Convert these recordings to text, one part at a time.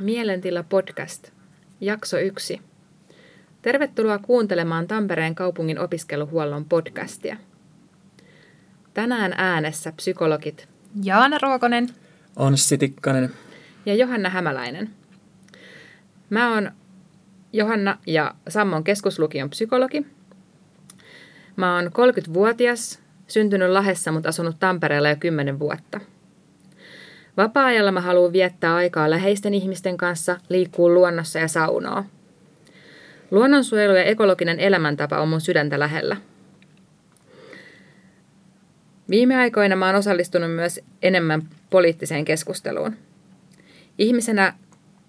Mielentila podcast, jakso 1. Tervetuloa kuuntelemaan Tampereen kaupungin opiskeluhuollon podcastia. Tänään äänessä psykologit Jaana Ruokonen, Anssi Tikkanen ja Johanna Hämäläinen. Mä oon Johanna ja Sammon keskuslukion psykologi. Mä oon 30-vuotias, syntynyt Lahessa, mutta asunut Tampereella jo 10 vuotta – Vapaa-ajalla mä haluan viettää aikaa läheisten ihmisten kanssa, liikkuu luonnossa ja saunoa. Luonnonsuojelu ja ekologinen elämäntapa on mun sydäntä lähellä. Viime aikoina mä oon osallistunut myös enemmän poliittiseen keskusteluun. Ihmisenä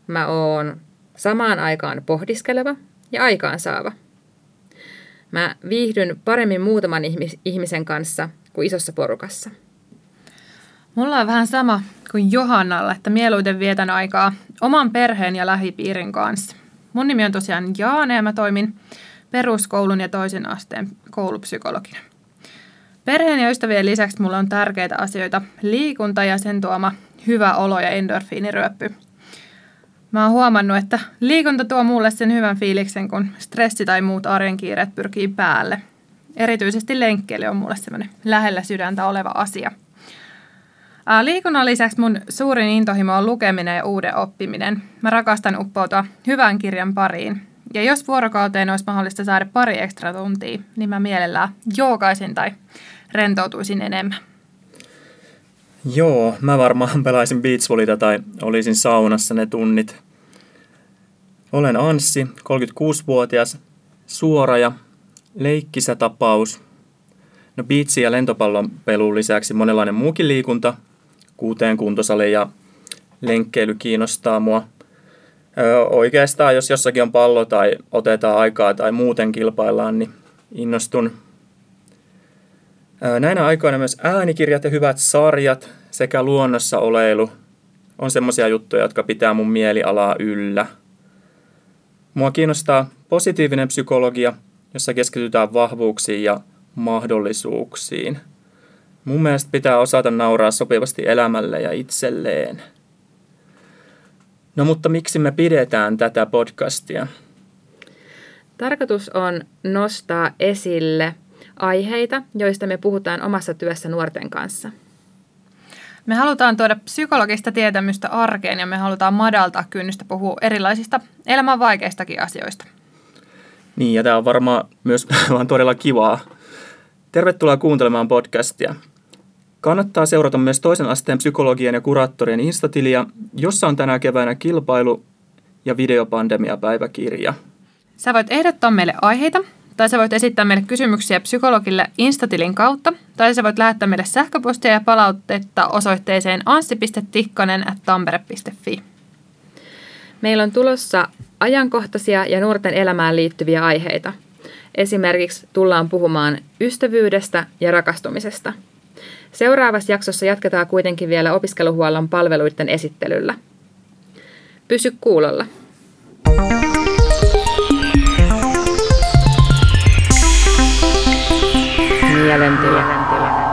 mä oon samaan aikaan pohdiskeleva ja aikaansaava. Mä viihdyn paremmin muutaman ihmisen kanssa kuin isossa porukassa. Mulla on vähän sama kuin Johannalla, että mieluiten vietän aikaa oman perheen ja lähipiirin kanssa. Mun nimi on tosiaan Jaane ja mä toimin peruskoulun ja toisen asteen koulupsykologina. Perheen ja ystävien lisäksi mulla on tärkeitä asioita liikunta ja sen tuoma hyvä olo ja endorfiiniryöppy. Mä oon huomannut, että liikunta tuo mulle sen hyvän fiiliksen, kun stressi tai muut arjen kiireet pyrkii päälle. Erityisesti lenkkeily on mulle semmoinen lähellä sydäntä oleva asia – Liikunnan lisäksi mun suurin intohimo on lukeminen ja uuden oppiminen. Mä rakastan uppoutua hyvän kirjan pariin. Ja jos vuorokauteen olisi mahdollista saada pari ekstra tuntia, niin mä mielellään joogaisin tai rentoutuisin enemmän. Joo, mä varmaan pelaisin beachvolita tai olisin saunassa ne tunnit. Olen Anssi, 36-vuotias, suora ja leikkisä tapaus. No beatsi ja lentopallon pelun lisäksi monenlainen muukin liikunta kuuteen kuntosaliin ja lenkkeily kiinnostaa mua. Oikeastaan, jos jossakin on pallo tai otetaan aikaa tai muuten kilpaillaan, niin innostun. Näinä aikoina myös äänikirjat ja hyvät sarjat sekä luonnossa oleilu on semmoisia juttuja, jotka pitää mun mielialaa yllä. Mua kiinnostaa positiivinen psykologia, jossa keskitytään vahvuuksiin ja mahdollisuuksiin – Mun mielestä pitää osata nauraa sopivasti elämälle ja itselleen. No mutta miksi me pidetään tätä podcastia? Tarkoitus on nostaa esille aiheita, joista me puhutaan omassa työssä nuorten kanssa. Me halutaan tuoda psykologista tietämystä arkeen ja me halutaan madaltaa kynnystä puhua erilaisista elämän vaikeistakin asioista. Niin, ja tämä on varmaan myös vaan todella kivaa. Tervetuloa kuuntelemaan podcastia. Kannattaa seurata myös toisen asteen psykologian ja kuraattorien instatiliä, jossa on tänä keväänä kilpailu ja videopandemia-päiväkirja. Sä voit ehdottaa meille aiheita, tai sä voit esittää meille kysymyksiä psykologille Instatilin kautta, tai sä voit lähettää meille sähköpostia ja palautetta osoitteeseen anssi.tikkanen.tampere.fi. Meillä on tulossa ajankohtaisia ja nuorten elämään liittyviä aiheita. Esimerkiksi tullaan puhumaan ystävyydestä ja rakastumisesta – Seuraavassa jaksossa jatketaan kuitenkin vielä opiskeluhuollon palveluiden esittelyllä. Pysy kuulolla. Mielentila.